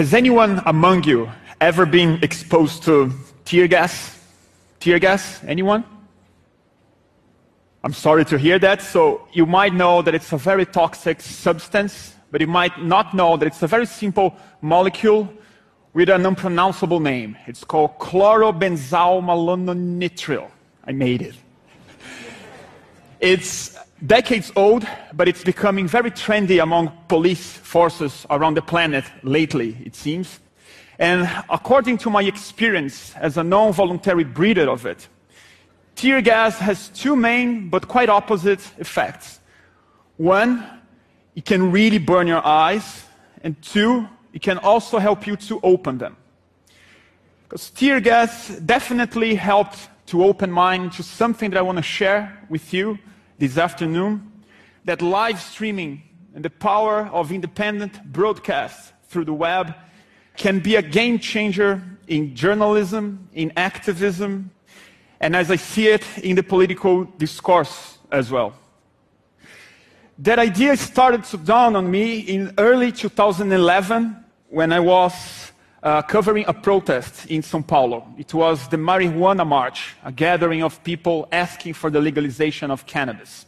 has anyone among you ever been exposed to tear gas? Tear gas? Anyone? I'm sorry to hear that. So you might know that it's a very toxic substance, but you might not know that it's a very simple molecule with an unpronounceable name. It's called chlorobenzalmalononitrile. I made it. It's decades old, but it's becoming very trendy among police forces around the planet lately, it seems. And according to my experience as a non voluntary breeder of it, tear gas has two main but quite opposite effects. One, it can really burn your eyes, and two, it can also help you to open them. Because tear gas definitely helped to open mine to something that I want to share with you this afternoon that live streaming and the power of independent broadcast through the web can be a game changer in journalism, in activism, and as I see it, in the political discourse as well. That idea started to dawn on me in early 2011 when I was uh, covering a protest in Sao Paulo. It was the Marijuana March, a gathering of people asking for the legalization of cannabis.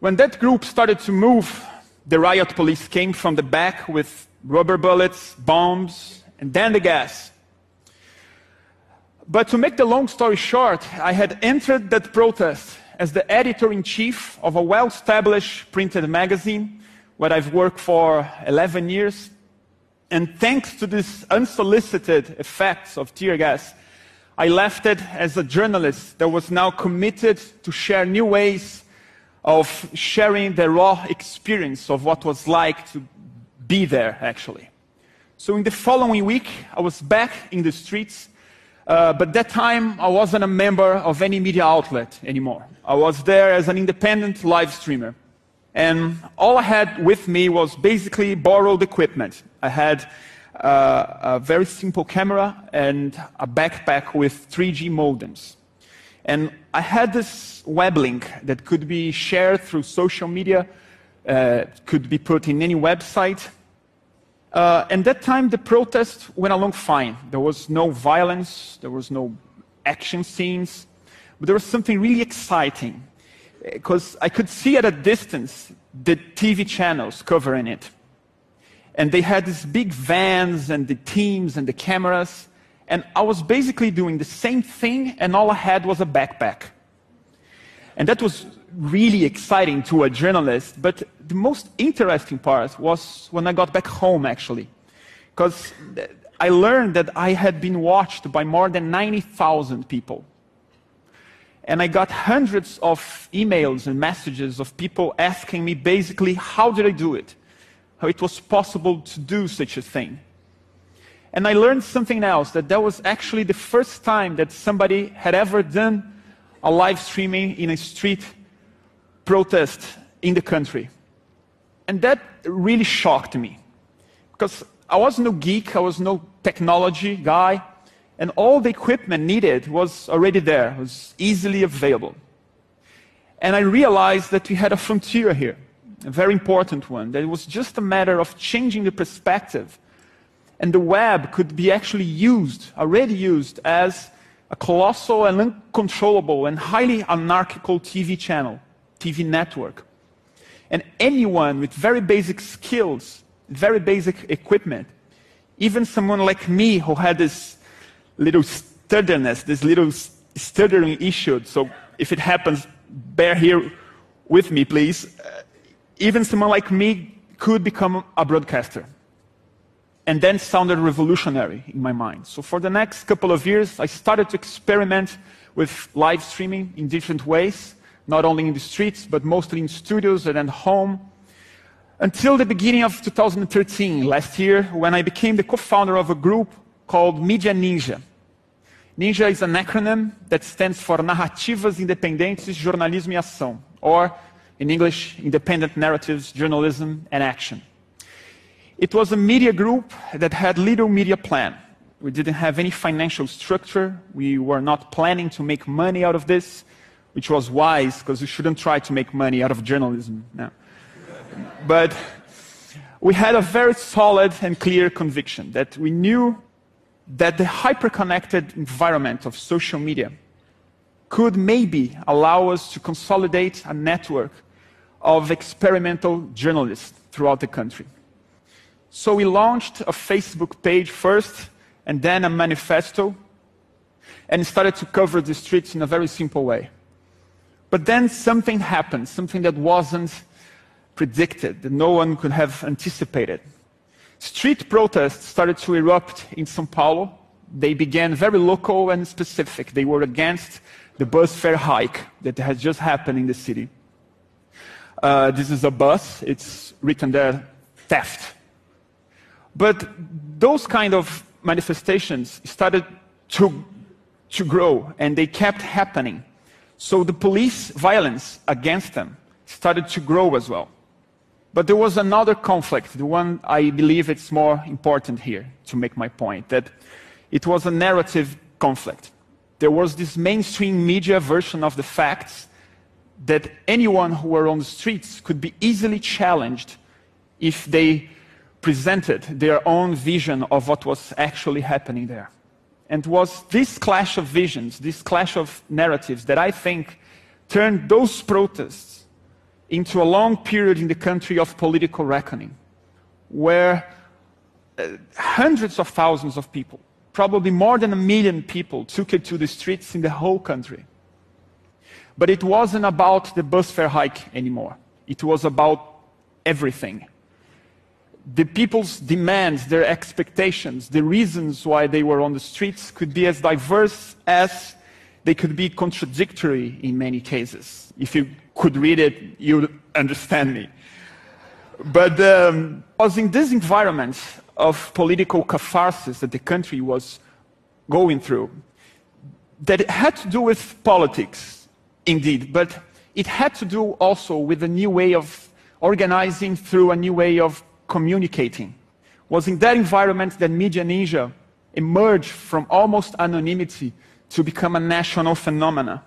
When that group started to move, the riot police came from the back with rubber bullets, bombs, and then the gas. But to make the long story short, I had entered that protest as the editor in chief of a well established printed magazine where I've worked for 11 years and thanks to these unsolicited effects of tear gas, I left it as a journalist that was now committed to share new ways of sharing the raw experience of what was like to be there, actually. So in the following week, I was back in the streets, uh, but that time I wasn't a member of any media outlet anymore. I was there as an independent live streamer. And all I had with me was basically borrowed equipment. I had uh, a very simple camera and a backpack with 3G modems. And I had this web link that could be shared through social media, uh, could be put in any website. Uh, and that time the protest went along fine. There was no violence, there was no action scenes, but there was something really exciting because I could see at a distance the TV channels covering it. And they had these big vans and the teams and the cameras. And I was basically doing the same thing, and all I had was a backpack. And that was really exciting to a journalist. But the most interesting part was when I got back home, actually. Because I learned that I had been watched by more than 90,000 people. And I got hundreds of emails and messages of people asking me basically, how did I do it? How it was possible to do such a thing. And I learned something else that that was actually the first time that somebody had ever done a live streaming in a street protest in the country. And that really shocked me. Because I was no geek, I was no technology guy and all the equipment needed was already there, was easily available. And I realized that we had a frontier here, a very important one, that it was just a matter of changing the perspective. And the web could be actually used, already used, as a colossal and uncontrollable and highly anarchical TV channel, TV network. And anyone with very basic skills, very basic equipment, even someone like me who had this little sturdiness, this little stuttering issue. So if it happens, bear here with me, please. Uh, even someone like me could become a broadcaster. And then sounded revolutionary in my mind. So for the next couple of years, I started to experiment with live streaming in different ways, not only in the streets, but mostly in studios and at home. Until the beginning of 2013, last year, when I became the co-founder of a group called Media Ninja. Ninja is an acronym that stands for Narrativas Independentes, Jornalismo e Ação, or in English, Independent Narratives, Journalism and Action. It was a media group that had little media plan. We didn't have any financial structure. We were not planning to make money out of this, which was wise because we shouldn't try to make money out of journalism. No. but we had a very solid and clear conviction that we knew that the hyper-connected environment of social media could maybe allow us to consolidate a network of experimental journalists throughout the country. So we launched a Facebook page first and then a manifesto and started to cover the streets in a very simple way. But then something happened, something that wasn't predicted, that no one could have anticipated. Street protests started to erupt in Sao Paulo. They began very local and specific. They were against the bus fare hike that has just happened in the city. Uh, this is a bus, it's written there, theft. But those kind of manifestations started to, to grow and they kept happening. So the police violence against them started to grow as well. But there was another conflict, the one I believe it's more important here to make my point, that it was a narrative conflict. There was this mainstream media version of the facts that anyone who were on the streets could be easily challenged if they presented their own vision of what was actually happening there. And it was this clash of visions, this clash of narratives that I think turned those protests into a long period in the country of political reckoning, where uh, hundreds of thousands of people, probably more than a million people, took it to the streets in the whole country. But it wasn't about the bus fare hike anymore. It was about everything. The people's demands, their expectations, the reasons why they were on the streets could be as diverse as they could be contradictory in many cases. If you could read it, you'd understand me. But um, it was in this environment of political catharsis that the country was going through that it had to do with politics, indeed, but it had to do also with a new way of organizing through a new way of communicating. It was in that environment that Media Ninja emerged from almost anonymity to become a national phenomenon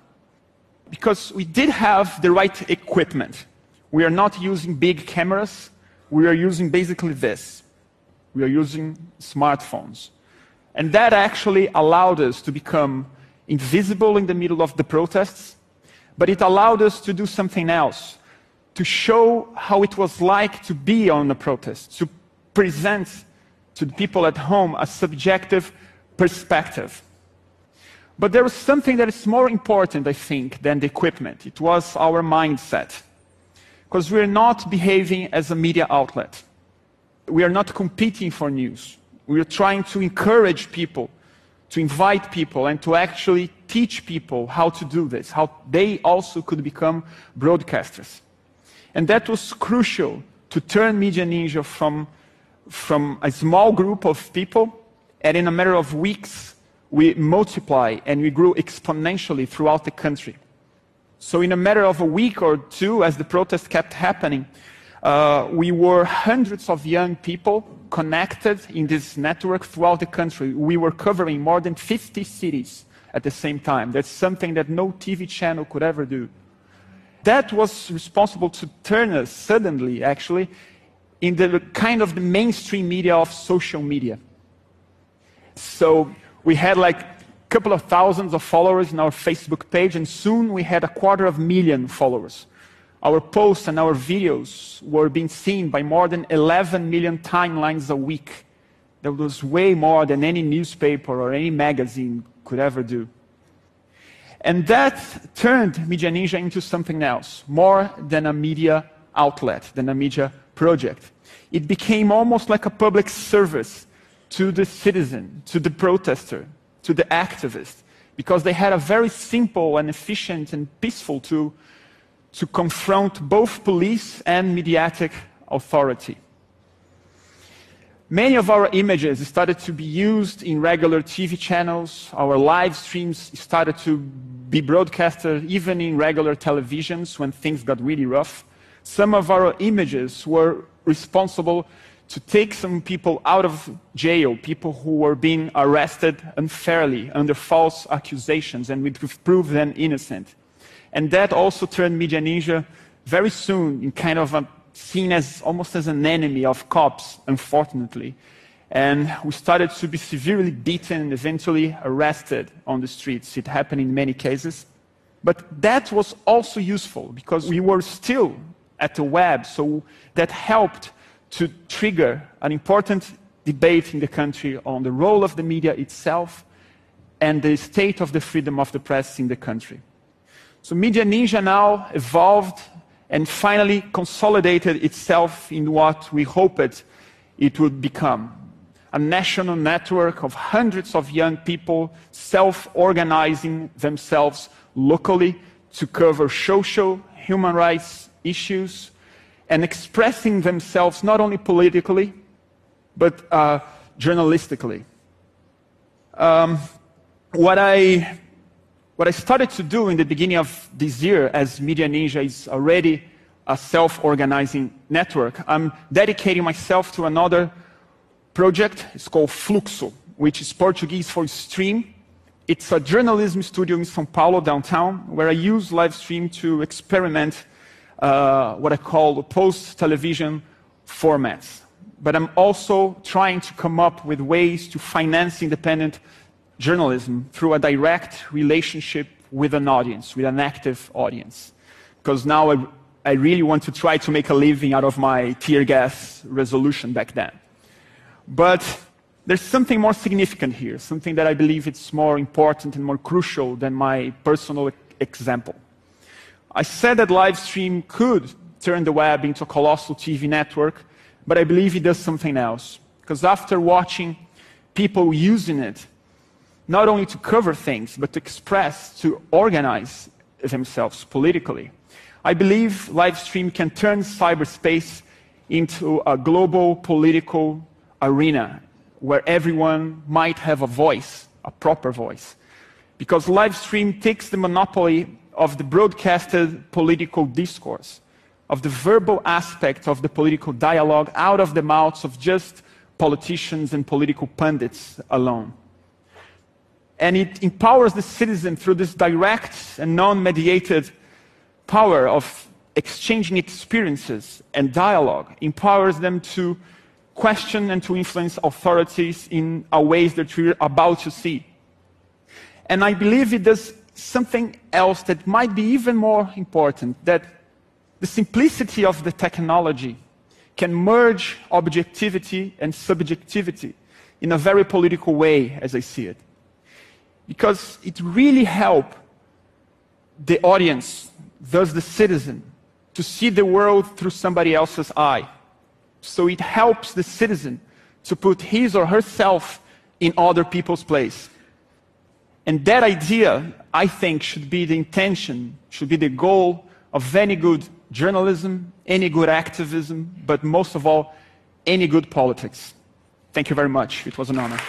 because we did have the right equipment. We are not using big cameras. We are using basically this. We are using smartphones. And that actually allowed us to become invisible in the middle of the protests, but it allowed us to do something else, to show how it was like to be on the protest, to present to the people at home a subjective perspective. But there was something that is more important, I think, than the equipment. It was our mindset. Because we're not behaving as a media outlet. We are not competing for news. We are trying to encourage people, to invite people, and to actually teach people how to do this, how they also could become broadcasters. And that was crucial to turn Media Ninja from, from a small group of people, and in a matter of weeks, we multiply and we grew exponentially throughout the country. So, in a matter of a week or two, as the protests kept happening, uh, we were hundreds of young people connected in this network throughout the country. We were covering more than 50 cities at the same time. That's something that no TV channel could ever do. That was responsible to turn us suddenly, actually, in the kind of the mainstream media of social media. So we had like a couple of thousands of followers in our Facebook page, and soon we had a quarter of a million followers. Our posts and our videos were being seen by more than 11 million timelines a week. That was way more than any newspaper or any magazine could ever do. And that turned Media Ninja into something else, more than a media outlet, than a media project. It became almost like a public service to the citizen, to the protester, to the activist, because they had a very simple and efficient and peaceful tool to confront both police and mediatic authority. Many of our images started to be used in regular TV channels. Our live streams started to be broadcasted even in regular televisions when things got really rough. Some of our images were responsible to take some people out of jail, people who were being arrested unfairly under false accusations, and we prove them innocent. And that also turned Media Ninja very soon in kind of a seen as almost as an enemy of cops, unfortunately. And we started to be severely beaten and eventually arrested on the streets. It happened in many cases. But that was also useful because we were still at the web, so that helped to trigger an important debate in the country on the role of the media itself and the state of the freedom of the press in the country. So Media Ninja now evolved and finally consolidated itself in what we hoped it would become a national network of hundreds of young people self organizing themselves locally to cover social, human rights issues and expressing themselves not only politically, but uh, journalistically. Um, what, I, what I started to do in the beginning of this year, as Media Ninja is already a self organizing network, I'm dedicating myself to another project. It's called Fluxo, which is Portuguese for stream. It's a journalism studio in São Paulo, downtown, where I use live stream to experiment uh, what I call post television formats but I'm also trying to come up with ways to finance independent journalism through a direct relationship with an audience, with an active audience. Because now I, I really want to try to make a living out of my tear gas resolution back then. But there's something more significant here, something that I believe it's more important and more crucial than my personal example. I said that live stream could turn the web into a colossal TV network but I believe it does something else. Because after watching people using it, not only to cover things, but to express, to organize themselves politically, I believe live stream can turn cyberspace into a global political arena where everyone might have a voice, a proper voice. Because live stream takes the monopoly of the broadcasted political discourse of the verbal aspect of the political dialogue out of the mouths of just politicians and political pundits alone. And it empowers the citizen through this direct and non mediated power of exchanging experiences and dialogue, empowers them to question and to influence authorities in ways that we're about to see. And I believe it does something else that might be even more important that the simplicity of the technology can merge objectivity and subjectivity in a very political way, as I see it. Because it really helps the audience, thus the citizen, to see the world through somebody else's eye. So it helps the citizen to put his or herself in other people's place. And that idea, I think, should be the intention, should be the goal of any good journalism, any good activism, but most of all, any good politics. Thank you very much. It was an honor.